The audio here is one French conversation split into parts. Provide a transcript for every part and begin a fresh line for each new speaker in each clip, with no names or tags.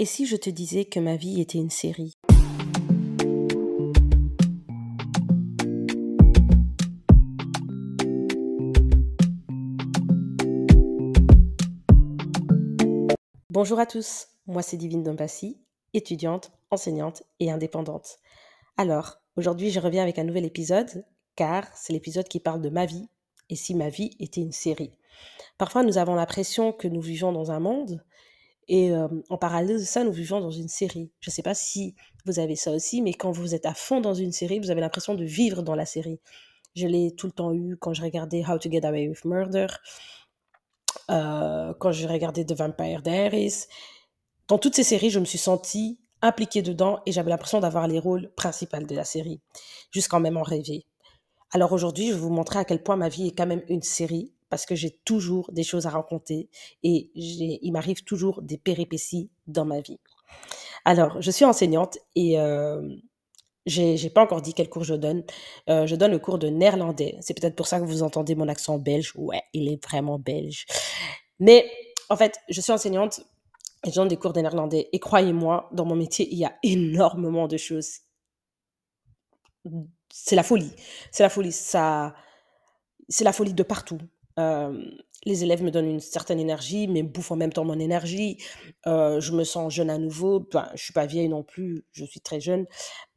Et si je te disais que ma vie était une série? Bonjour à tous, moi c'est Divine Dombassi, étudiante, enseignante et indépendante. Alors, aujourd'hui je reviens avec un nouvel épisode, car c'est l'épisode qui parle de ma vie, et si ma vie était une série. Parfois nous avons l'impression que nous vivons dans un monde, et en parallèle de ça, nous vivons dans une série. Je ne sais pas si vous avez ça aussi, mais quand vous êtes à fond dans une série, vous avez l'impression de vivre dans la série. Je l'ai tout le temps eu quand je regardais How to Get Away with Murder, quand je regardais The Vampire Diaries. Dans toutes ces séries, je me suis sentie impliquée dedans et j'avais l'impression d'avoir les rôles principaux de la série, jusqu'en même en rêver. Alors aujourd'hui, je vais vous montrer à quel point ma vie est quand même une série parce que j'ai toujours des choses à raconter et il m'arrive toujours des péripéties dans ma vie. Alors, je suis enseignante et euh, j'ai pas encore dit quel cours je donne. Euh, je donne le cours de néerlandais. C'est peut-être pour ça que vous entendez mon accent belge. Ouais, il est vraiment belge. Mais en fait, je suis enseignante et je donne des cours de néerlandais. Et croyez-moi, dans mon métier, il y a énormément de choses. C'est la folie. C'est la folie. Ça, c'est la folie de partout les élèves me donnent une certaine énergie, mais bouffent en même temps mon énergie. je me sens jeune à nouveau. Enfin, je suis pas vieille non plus, je suis très jeune.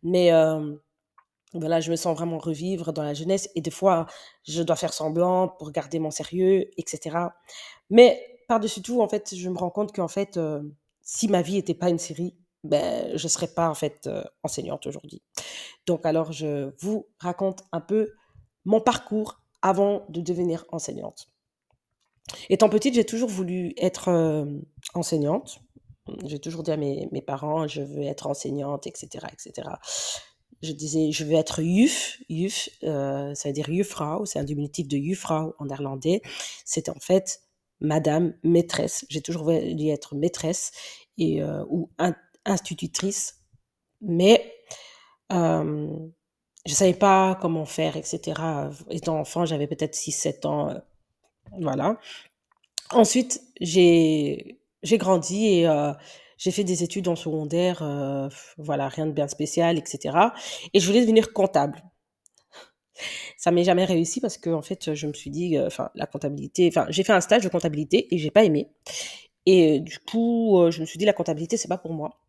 Mais voilà, je me sens vraiment revivre dans la jeunesse. Et des fois, je dois faire semblant pour garder mon sérieux, etc. Mais par-dessus tout, en fait, je me rends compte qu'en fait, si ma vie n'était pas une série, ben, je ne serais pas en fait enseignante aujourd'hui. Donc alors, je vous raconte un peu mon parcours avant de devenir enseignante. Étant petite, j'ai toujours voulu être euh, enseignante. J'ai toujours dit à mes, parents, je veux être enseignante, etc., etc. Je disais, je veux être juf. Juf, euh, ça veut dire jufvrouw. C'est un diminutif de jufvrouw en néerlandais. C'est en fait madame, maîtresse. J'ai toujours voulu être maîtresse et, euh, ou institutrice. Mais je savais pas comment faire, etc. Étant enfant, j'avais peut-être 6-7 ans. Euh, voilà. Ensuite, j'ai j'ai grandi et euh, j'ai fait des études en secondaire. Euh, voilà, rien de bien spécial, etc. Et je voulais devenir comptable. Ça m'est jamais réussi parce que en fait, je me suis dit, enfin, la comptabilité. Enfin, j'ai fait un stage de comptabilité et j'ai pas aimé. Et du coup, je me suis dit, la comptabilité, c'est pas pour moi.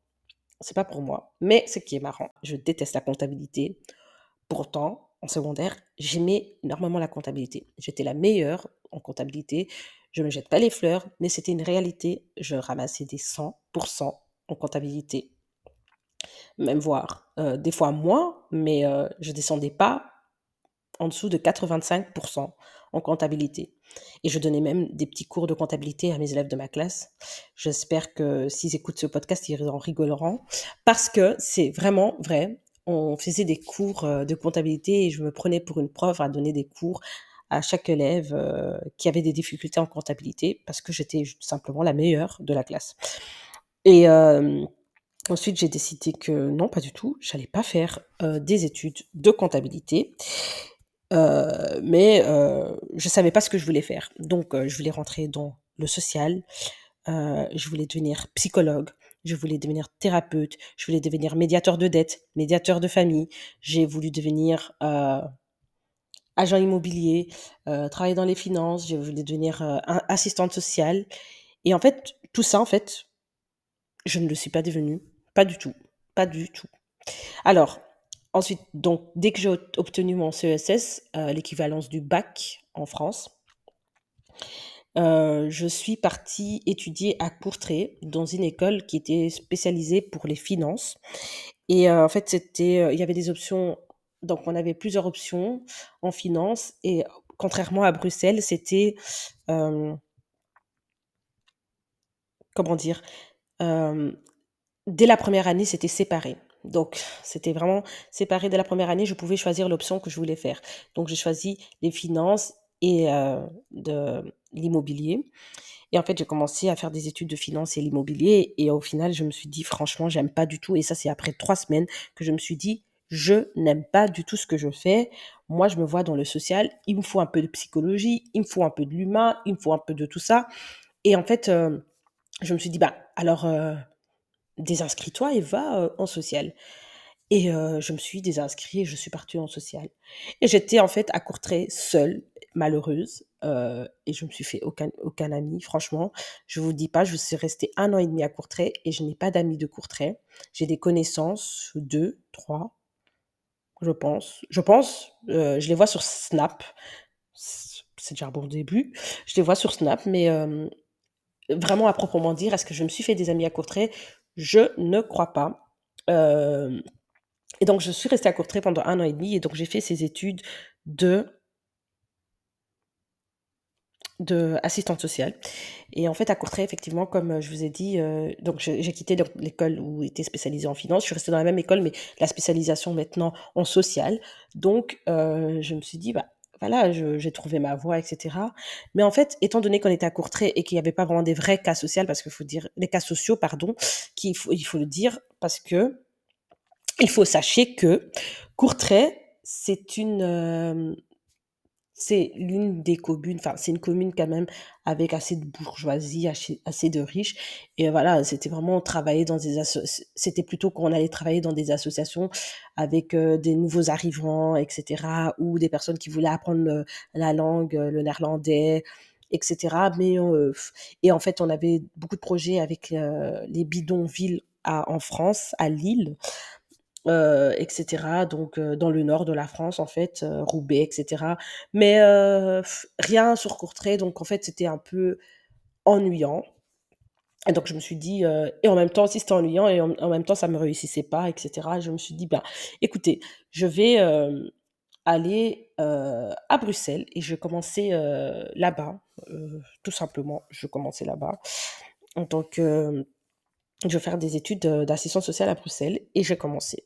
C'est pas pour moi. Mais ce qui est marrant, je déteste la comptabilité. Pourtant, en secondaire, j'aimais énormément la comptabilité. J'étais la meilleure en comptabilité. Je ne me jette pas les fleurs, mais c'était une réalité. Je ramassais des 100% en comptabilité. Même voire euh, des fois moins, mais euh, je descendais pas en dessous de 85% en comptabilité. Et je donnais même des petits cours de comptabilité à mes élèves de ma classe. J'espère que s'ils écoutent ce podcast, ils en rigoleront. Parce que c'est vraiment vrai on faisait des cours euh, de comptabilité et je me prenais pour une prof à donner des cours à chaque élève euh, qui avait des difficultés en comptabilité parce que j'étais simplement la meilleure de la classe. Et euh, ensuite, j'ai décidé que non, pas du tout, j'allais pas faire des études de comptabilité. mais je savais pas ce que je voulais faire. Donc, je voulais rentrer dans le social. je voulais devenir psychologue je voulais devenir thérapeute, je voulais devenir médiateur de dette, médiateur de famille, j'ai voulu devenir euh, agent immobilier, euh, travailler dans les finances, je voulais devenir euh, assistante sociale. Et en fait, tout ça, en fait, je ne le suis pas devenue. Pas du tout. Pas du tout. Alors, ensuite, donc, dès que j'ai obtenu mon CESS, l'équivalence du bac en France, euh, je suis partie étudier à Courtrai dans une école qui était spécialisée pour les finances. Et euh, en fait, c'était, euh, il y avait des options. Donc, on avait plusieurs options en finance. Et contrairement à Bruxelles, c'était comment dire Dès la première année, c'était séparé. Donc, c'était vraiment séparé dès la première année. Je pouvais choisir l'option que je voulais faire. Donc, j'ai choisi les finances et de l'immobilier. Et en fait, j'ai commencé à faire des études de finance et l'immobilier. Et au final, je me suis dit, franchement, j'aime pas du tout. Et ça, c'est après trois semaines que je me suis dit, je n'aime pas du tout ce que je fais. Moi, je me vois dans le social. Il me faut un peu de psychologie, il me faut un peu de l'humain, il me faut un peu de tout ça. Et en fait, je me suis dit, bah, alors, désinscris-toi et va, heu, en social» et heu, je me suis désinscrit et je suis partie en social et j'étais en fait à Courtrai seule, malheureuse, heu et je me suis fait aucun aucun ami franchement. Je vous dis pas, je suis restée un an et demi à Courtrai et je n'ai pas d'amis de Courtrai. J'ai des connaissances, deux, trois, je pense. Je pense, heu, je les vois sur Snap. C'est déjà un bon début. Je les vois sur Snap mais hem, vraiment à proprement dire, est-ce que je me suis fait des amis à Courtrai? Je ne crois pas. Et donc je suis restée à Courtrai pendant un an et demi et donc j'ai fait ces études de de assistante sociale et en fait à Courtrai effectivement comme, heu, je vous ai dit, heu, donc j'ai quitté l'école où j'étais spécialisée en finance. Je suis restée dans la même école mais la spécialisation maintenant en social donc heu, je me suis dit: «Bah, voilà, j'ai trouvé ma voie et cetera». Mais en fait, étant donné qu'on était à Courtrai et qu'il y avait pas vraiment des vrais cas social parce qu'il faut dire des cas sociaux pardon, qu'il faut il faut le dire parce que il faut sachez que Courtrai, c'est une, c'est l'une des communes enfin, c'est une commune quand même avec assez de bourgeoisie, assez de riches et voilà, c'était vraiment travailler dans des c'était plutôt qu'on allait travailler dans des associations avec, heu, des nouveaux arrivants et cetera ou des personnes qui voulaient apprendre, la langue, le néerlandais et cetera. Mais heu et en fait, on avait beaucoup de projets avec, heu, les bidonvilles en France, à Lille heu et cetera donc heu, dans le nord de la France en fait, heu, Roubaix et cetera. Mais rien sur Courtrai donc en fait, c'était un peu ennuyant et donc je me suis dit, et en même temps aussi c'était ennuyant et en même temps ça me réussissait pas et cetera et je me suis dit: «Ben, écoutez, je vais, aller, à Bruxelles et je heu, là-bas», tout simplement. Je commençais là-bas en tant que je vais faire des études, heu, d'assistante sociale à Bruxelles et j'ai commencé.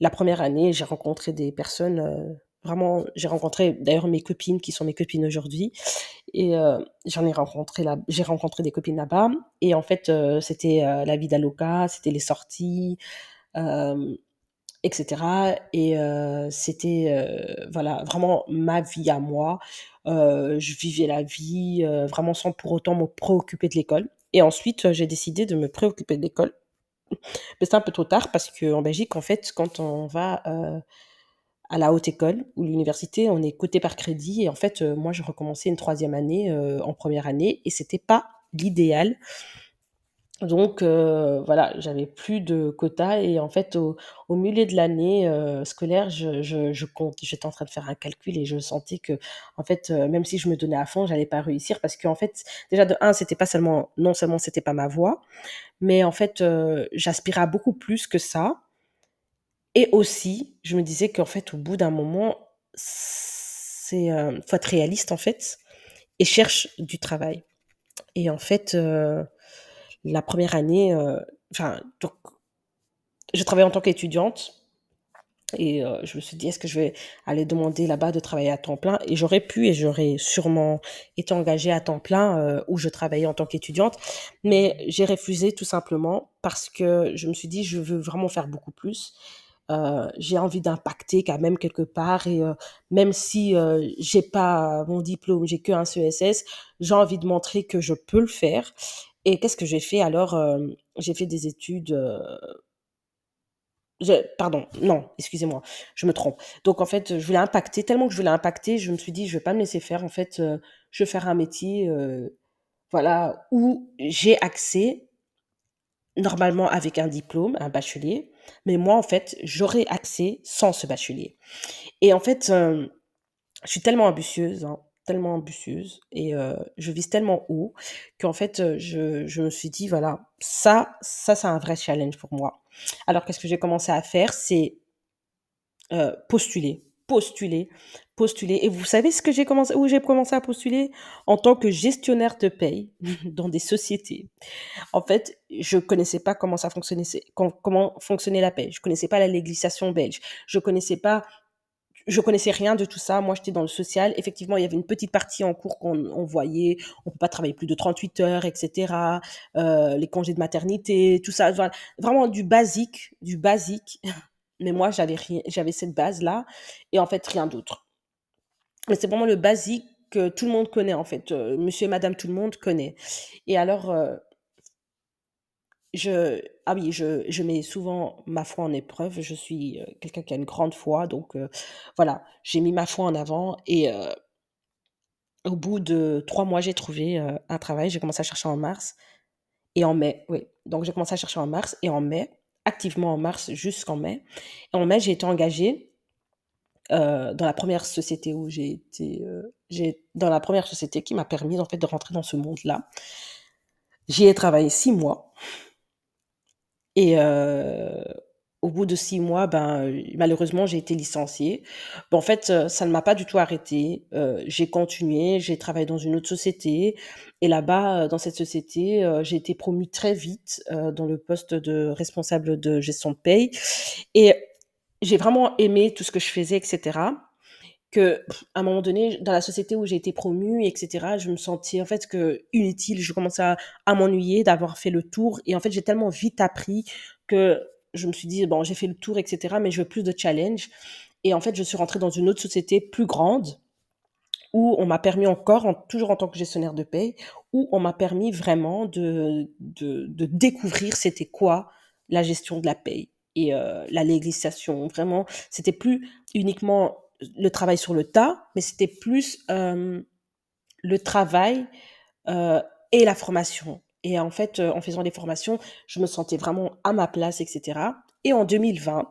La 1re année, j'ai rencontré des personnes, heu, vraiment j'ai rencontré d'ailleurs mes copines qui sont mes copines aujourd'hui et heu, j'en ai rencontré là j'ai rencontré des copines là-bas et en fait, heu, c'était, heu, la vie d'Aloca, c'était les sorties, hem et cetera et c'était, voilà, vraiment ma vie à moi. Je vivais la vie, vraiment sans pour autant me préoccuper de l'école et ensuite, heu, j'ai décidé de me préoccuper de l'école. Mais c'était un peu trop tard parce qu'en Belgique, en fait, quand on va, heu, à la haute école ou l'université, on est coté par crédit et en fait, heu, moi, je recommençais une 3e année, en 1re année et c'était pas l'idéal. Donc heu, voilà, j'avais plus de quota et en fait, au au milieu de l'année, heu, scolaire, je je je compte j'étais en train de faire un calcul et je sentais qu'en fait, heu, même si je me donnais à fond, j'allais pas réussir parce qu'en fait, déjà de 1, c'était pas seulement non seulement c'était pas ma voie, mais en fait, heu, j'aspirais beaucoup plus que ça. Et aussi, je me disais qu'en fait, au bout d'un moment, c'est, heu, faut être réaliste, en fait et cherche du travail. Et en fait, heu, la 1re année, heu, enfin donc je travaillais en tant qu'étudiante et heu, je me suis dit: «Est-ce que je vais aller demander là-bas de travailler à temps plein?» et j'aurais pu et j'aurais sûrement été engagée à temps plein, heu, où je travaillais en tant qu'étudiante. Mais j'ai refusé tout simplement parce que je me suis dit: «Je veux vraiment faire beaucoup plus». J'ai envie d'impacter quand même quelque part et même si, j'ai pas mon diplôme, j'ai qu'un CESS, j'ai envie de montrer que je peux le faire et qu'est-ce que j'ai fait alors? Hem, j'ai fait des études, je pardon, non, excusez-moi, je me trompe. Donc en fait, je voulais impacter, tellement que je voulais impacter, je me suis dit: «Je vais pas me laisser faire, en fait, heu, je vais faire un métier, voilà, où j'ai accès normalement avec un diplôme, un bachelier, mais moi, en fait, j'aurais accès sans ce bachelier» et en fait, je suis tellement ambitieuse, hein, tellement ambitieuse et je vise tellement haut qu'en fait, je je me suis dit: «Voilà, ça ça, c'est un vrai challenge pour moi». Alors qu'est-ce que j'ai commencé à faire? C'est postuler, postuler, postuler et vous savez ce que j'ai commencé où j'ai commencé à postuler? En tant que gestionnaire de paye dans des sociétés. En fait, je connaissais pas comment ça fonctionnait comment fonctionnait la paye. Je connaissais pas la législation belge. Je connaissais pas je connaissais rien de tout ça. Moi, j'étais dans le social. Effectivement, il y avait une petite partie en cours qu'on on voyait, on peut pas travailler plus de 38 heures et cetera, heu, les congés de maternité, tout ça. Vraiment du basique, du basique. Mais moi, j'avais ri j'avais cette base-là et en fait, rien d'autre. Mais c'est vraiment le basique que tout le monde connaît, en fait, heu, monsieur et madame tout le monde connaît et alors, heu je ah oui, je je mets souvent ma foi en épreuve. Je suis, heu, quelqu'un qui a une grande foi donc heu, voilà, j'ai mis ma foi en avant et heu au bout de 3 mois, j'ai trouvé, un travail. J'ai commencé à chercher en mars et en mai, oui. Donc j'ai commencé à chercher en mars et en mai, activement en mars jusqu'en mai. En mai, j'ai été engagée, dans la première société où j'ai été, j'ai dans la première société qui m'a permis, en fait, de rentrer dans ce monde-là. J'y ai travaillé 6 mois et au bout de 6 mois, ben, heu, malheureusement, j'ai été licenciée. Bon, en fait, ça ne m'a pas du tout arrêtée, j'ai continué, j'ai travaillé dans une autre société. Et là-bas, dans cette société, j'ai été promue très vite, dans le poste de responsable de gestion de paye. Et j'ai vraiment aimé tout ce que je faisais et cetera, que, à un moment donné, dans la société où j'ai été promue et cetera, je me sentais en fait que inutile. Je commençais à m'ennuyer d'avoir fait le tour et en fait, j'ai tellement vite appris que je me suis dit: «Bon, j'ai fait le tour et cetera, mais je veux plus de challenge» et en fait, je suis rentrée dans une autre société plus grande où on m'a permis encore, en toujours en tant que gestionnaire de paye, où on m'a permis vraiment de de de découvrir c'était quoi la gestion de la paye et heu, la législation. Vraiment, c'était plus uniquement le travail sur le tas, mais c'était plus, hem, le travail, heu et la formation et en fait, heu, en faisant des formations, je me sentais vraiment à ma place et cetera et en 2020,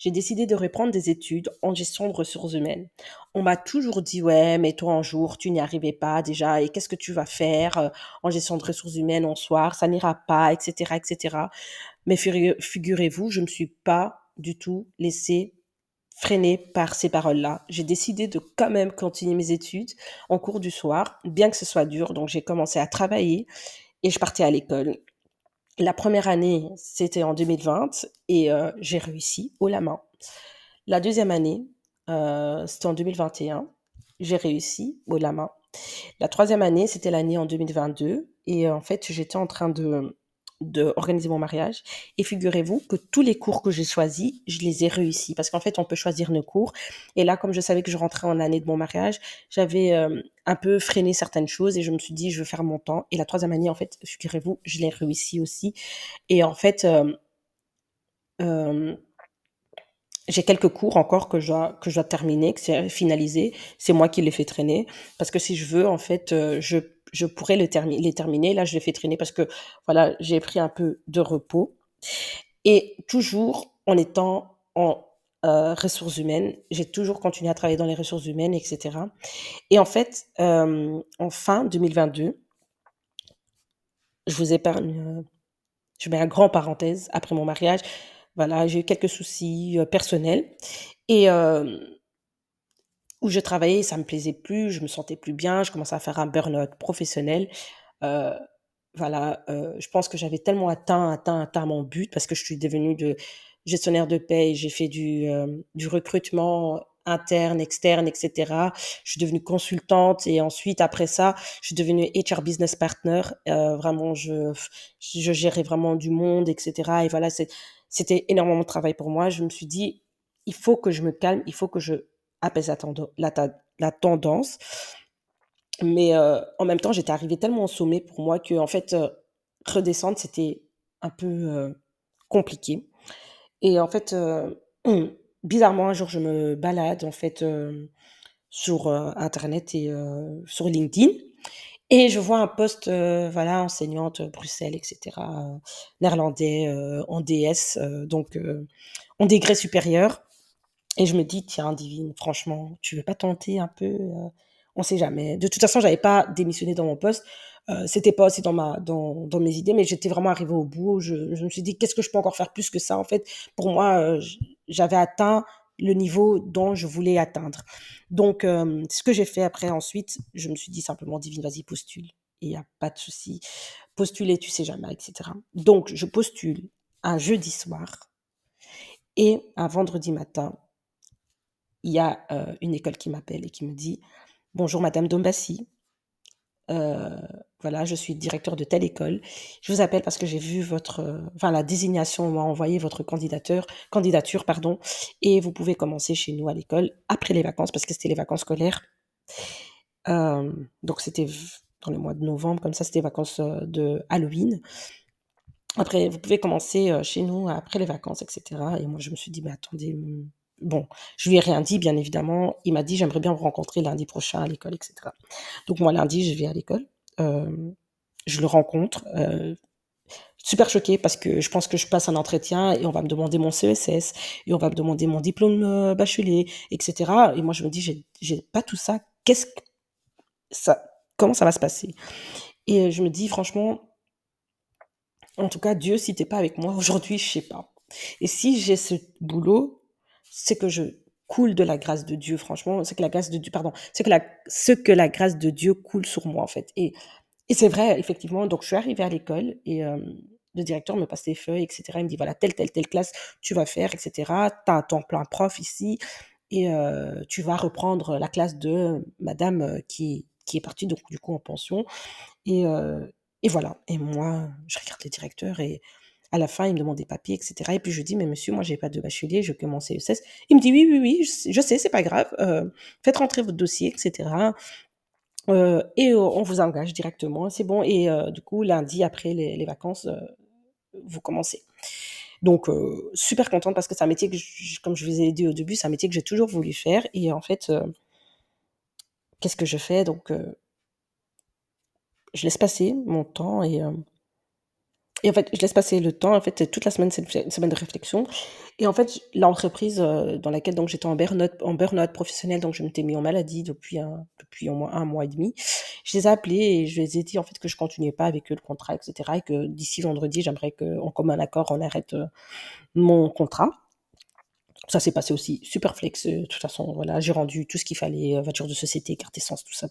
j'ai décidé de reprendre des études en gestion de ressources humaines. On m'a toujours dit: «Ouais, mais toi, un jour, tu n'y arrivais pas déjà et qu'est-ce que tu vas faire, heu, en gestion de ressources humaines en soir? Ça n'ira pas» et cetera et cetera. Mais figurez-vous, je me suis pas du tout laissée freiner par ces paroles-là. J'ai décidé de quand même continuer mes études en cours du soir, bien que ce soit dur. Donc j'ai commencé à travailler et je partais à l'école. La première année, c'était en 2020 et heu, j'ai réussi haut la main. La deuxième année, heu, c'était en 2021, j'ai réussi haut la main. La troisième année, c'était l'année en 2022 et en fait, j'étais en train de d'organiser mon mariage. Et figurez-vous que tous les cours que j'ai choisis, je les ai réussis. Parce qu'en fait, on peut choisir nos cours. Et là, comme je savais que je rentrais en année de mon mariage, j'avais, hem, un peu freiné certaines choses et je me suis dit: «Je veux faire mon temps» et la troisième année, en fait, figurez-vous, je l'ai réussi aussi. Et en fait, hem hem, j'ai quelques cours encore que je dois que je dois terminer, que c'est finaliser. C'est moi qui les fais traîner. Parce que si je veux, en fait, je je pourrais le termi les terminer. Là, je les fais traîner parce que, voilà, j'ai pris un peu de repos et toujours en étant en, heu, ressources humaines. J'ai toujours continué à travailler dans les ressources humaines et cetera et en fait, hem, en fin 2022 je vous épargne, heu, je mets un grand parenthèse après mon mariage. Voilà, j'ai eu quelques soucis, personnels et où je travaillais, ça me plaisait plus, je me sentais plus bien, je commençais à faire un burn-out professionnel. Heu, voilà, heu, je pense que j'avais tellement atteint, atteint, atteint mon but parce que je suis devenue de gestionnaire de paye, j'ai fait du, hem, du recrutement interne, externe et cetera. Je suis devenue consultante et ensuite après ça, je suis devenue HR business partner. Heu, vraiment je je gérais vraiment du monde et cetera et voilà, c'était énormément de travail pour moi. Je me suis dit: «Il faut que je me calme, il faut que je apaise la la tendance». Mais heu, en même temps, j'étais arrivée tellement au sommet pour moi qu'en fait, heu, redescendre, c'était un peu, heu, compliqué. Et en fait, bizarrement, un jour, je me balade en fait, sur, internet et sur LinkedIn. Et je vois un post, heu, voilà, enseignante, Bruxelles et cetera, heu, néerlandais, en DS, donc en degré supérieur et je me dis: «Tiens, Divine, franchement, tu veux pas tenter un peu, heu? On sait jamais». De toute façon, j'avais pas démissionné dans mon poste, heu, c'était pas aussi dans ma dans dans mes idées, mais j'étais vraiment arrivée au bout. Je me suis dit: «Qu'est-ce que je peux encore faire plus que ça?» en fait, pour moi, heu, j j'avais atteint le niveau dont je voulais atteindre. Donc hem, ce que j'ai fait après ensuite, je me suis dit simplement: «Divine, vas-y, postule, il y a pas de souci. Postule et tu sais jamais» et cetera. Donc je postule un jeudi soir et un vendredi matin il y a, heu, une école qui m'appelle et qui me dit: «Bonjour madame Dombassi, heu, voilà, je suis directeur de telle école. Je vous appelle parce que j'ai vu votre, heu, enfin la désignation m'a envoyé votre candidateur candidature, pardon, et vous pouvez commencer chez nous à l'école après les vacances», parce que c'était les vacances scolaires. Donc c'était dans le mois de novembre, comme ça, c'était vacances, de Halloween après, vous pouvez commencer chez nous après les vacances, etc. Et moi, je me suis dit, mais attendez, hmm, bon, je lui ai rien dit, bien évidemment. Il m'a dit, j'aimerais bien vous rencontrer lundi prochain à l'école, etc. Donc moi, lundi, je vais à l'école. je le rencontre. super choquée parce que je pense que je passe un entretien et on va me demander mon CESS et on va me demander mon diplôme bachelier, etc. Et moi, je me dis, j'ai pas tout ça. Qu'est-ce que ça, comment ça va se passer? Et je me dis, franchement, en tout cas, Dieu, si t'es pas avec moi aujourd'hui, je sais pas. Et si j'ai ce boulot, c'est que je coule de la grâce de Dieu, franchement. C'est que la grâce de Dieu, pardon, c'est que la, ce que la grâce de Dieu coule sur moi, en fait. Et, et c'est vrai, effectivement. Donc, je suis arrivée à l'école et euh, le directeur me passe les feuilles, etc. Il me dit, voilà, telle, telle, telle classe, tu vas faire, etc. Tu as ton plan prof ici et euh, tu vas reprendre la classe de madame euh, qui, qui est partie, donc, du coup, en pension. Et, et voilà. Et moi, je regarde le directeur et à la fin, il me demande des papiers, etc. Et puis je dis, mais monsieur, moi, j'ai pas de bachelier, je commence CESS. Il me dit, oui, oui, oui, je sais, c'est pas grave. Euh, faites rentrer votre dossier, etc. Euh, et on vous engage directement, c'est bon. Et euh, du coup, lundi, après les, vacances, vous commencez. Donc, super contente parce que c'est un métier que, comme je vous ai dit au début, c'est un métier que j'ai toujours voulu faire. Et en fait, qu'est-ce que je fais? Donc, je laisse passer mon temps et, euh, et en fait, je laisse passer le temps. En fait, toute la semaine, c'est une semaine de réflexion. Et en fait, l'entreprise euh, dans laquelle donc j'étais en burn-out, en burn-out professionnel, donc je m'étais mis en maladie depuis un, depuis au moins un mois et demi. Je les ai appelés et je les ai dit en fait que je continuais pas avec eux le contrat, etc. Et que d'ici vendredi, j'aimerais qu'en commun accord, on arrête euh, mon contrat ça s'est passé aussi super flex. De toute façon, voilà, j'ai rendu tout ce qu'il fallait, euh, voiture de société, carte essence, tout ça.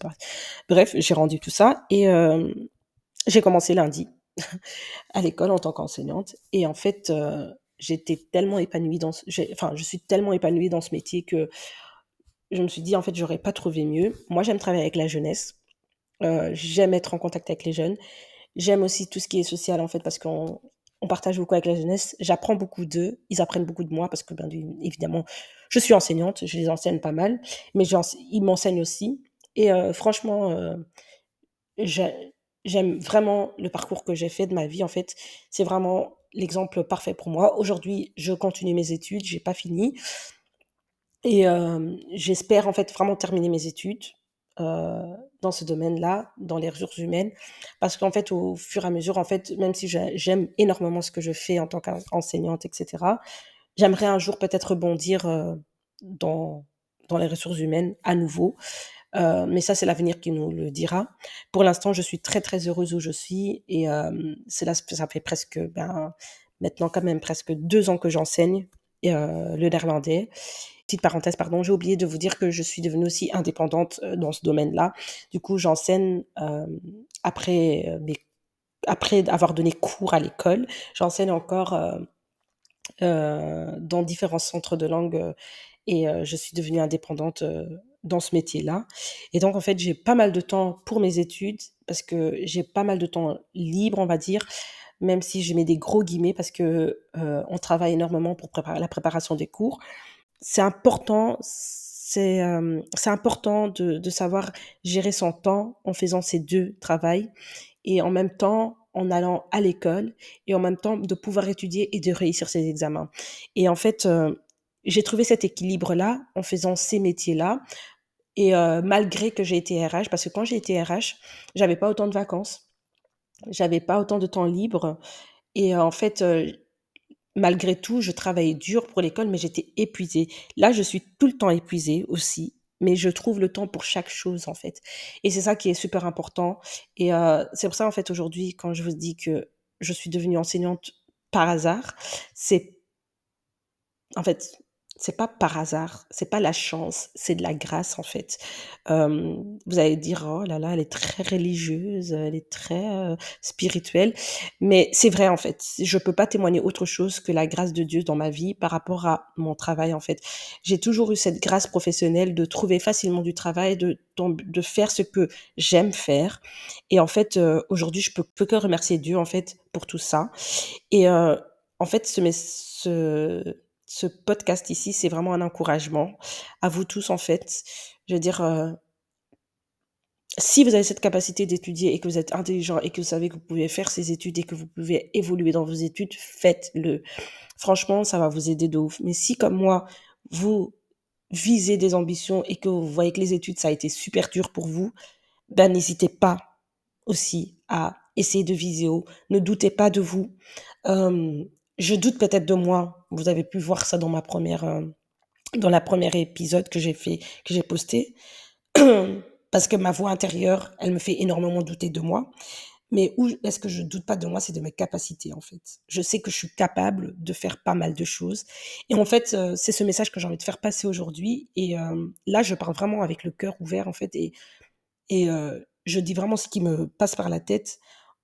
Bref, j'ai rendu tout ça et euh, j'ai commencé lundi à l'école en tant qu'enseignante. Et en fait, euh, j'étais tellement épanouie dans, ce, enfin, je suis tellement épanouie dans ce métier que je me suis dit en fait, j'aurais pas trouvé mieux. Moi, j'aime travailler avec la jeunesse. j'aime être en contact avec les jeunes. J'aime aussi tout ce qui est social en fait parce qu'on on partage beaucoup avec la jeunesse. J'apprends beaucoup d'eux. Ils apprennent beaucoup de moi parce que, bien évidemment, je suis enseignante. Je les enseigne pas mal. Mais ils m'enseignent aussi. Et euh, franchement, euh, j'aime vraiment le parcours que j'ai fait de ma vie. En fait, c'est vraiment l'exemple parfait pour moi. Aujourd'hui, je continue mes études. J'ai pas fini. Et j'espère, en fait, vraiment terminer mes études. Euh, dans ce domaine-là, dans les ressources humaines, parce qu'en fait, au fur et à mesure, en fait, même si j'aime énormément ce que je fais en tant qu'enseignante, etc., j'aimerais un jour peut-être bondir euh, dans, dans les ressources humaines à nouveau. Euh, mais ça, c'est l'avenir qui nous le dira. Pour l'instant, je suis très très heureuse où je suis et c'est là, ça fait presque, ben, maintenant quand même presque deux ans que j'enseigne le néerlandais petite parenthèse, pardon, j'ai oublié de vous dire que je suis devenue aussi indépendante euh, dans ce domaine-là. Du coup, j'enseigne euh, après, euh, après avoir donné cours à l'école, j'enseigne encore dans différents centres de langue et je suis devenue indépendante dans ce métier-là. Et donc, en fait, j'ai pas mal de temps pour mes études parce que j'ai pas mal de temps libre, on va dire même si je mets des gros guillemets parce que on travaille énormément pour préparer la préparation des cours c'est important, c'est euh, important de, de, savoir gérer son temps en faisant ces deux travails et en même temps en allant à l'école et en même temps de pouvoir étudier et de réussir ses examens. Et en fait, euh, j'ai trouvé cet équilibre-là en faisant ces métiers-là. Et euh, malgré que j'ai été RH, parce que quand j'ai été RH, j'avais pas autant de vacances, j'avais pas autant de temps libre. Et en fait, malgré tout, je travaillais dur pour l'école, mais j'étais épuisée. Là, je suis tout le temps épuisée aussi, mais je trouve le temps pour chaque chose, en fait. Et c'est ça qui est super important. Et euh, c'est pour ça, en fait, aujourd'hui, quand je vous dis que je suis devenue enseignante par hasard, c'est... En fait, c'est pas par hasard, c'est pas la chance, c'est de la grâce en fait. vous allez dire oh là là, elle est très religieuse, elle est très spirituelle, mais c'est vrai en fait. Je peux pas témoigner autre chose que la grâce de Dieu dans ma vie par rapport à mon travail en fait. J'ai toujours eu cette grâce professionnelle de trouver facilement du travail, de de faire ce que j'aime faire, et en fait aujourd'hui je peux, peux que remercier Dieu en fait pour tout ça. Et en fait ce, ce ce podcast ici, c'est vraiment un encouragement à vous tous en fait. Je veux dire, euh, si vous avez cette capacité d'étudier et que vous êtes intelligent et que vous savez que vous pouvez faire ces études et que vous pouvez évoluer dans vos études, faites-le. Franchement, ça va vous aider de ouf. Mais si, comme moi, vous visez des ambitions et que vous voyez que les études, ça a été super dur pour vous, ben n'hésitez pas aussi à essayer de viser haut. Ne doutez pas de vous. Je doute peut-être de moi. Vous avez pu voir ça dans ma première, euh, dans la première épisode que j'ai fait, que j'ai posté. parce que ma voix intérieure, elle me fait énormément douter de moi. Mais où est-ce que je doute pas de moi, c'est de mes capacités en fait. Je sais que je suis capable de faire pas mal de choses. Et en fait, euh, c'est ce message que j'ai envie de faire passer aujourd'hui. Et euh, là, je parle vraiment avec le cœur ouvert en fait, et je dis vraiment ce qui me passe par la tête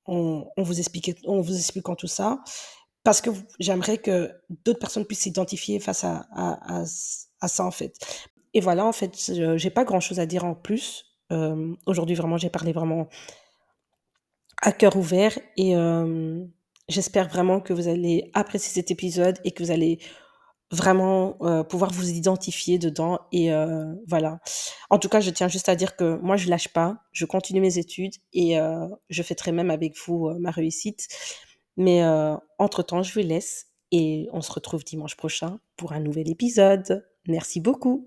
en vous expliquant, en vous expliquant tout ça, parce que j'aimerais que d'autres personnes puissent s'identifier face à, ça en fait. Et voilà, en fait, j'ai pas grand chose à dire en plus. Euh, Aujourd'hui, vraiment, j'ai parlé vraiment à cœur ouvert et euh, j'espère vraiment que vous allez apprécier cet épisode et que vous allez vraiment euh, pouvoir vous identifier dedans et voilà. En tout cas, je tiens juste à dire que moi, je lâche pas, je continue mes études et je fêterai même avec vous ma réussite. Mais euh, entre-temps, je vous laisse et on se retrouve dimanche prochain pour un nouvel épisode. Merci beaucoup.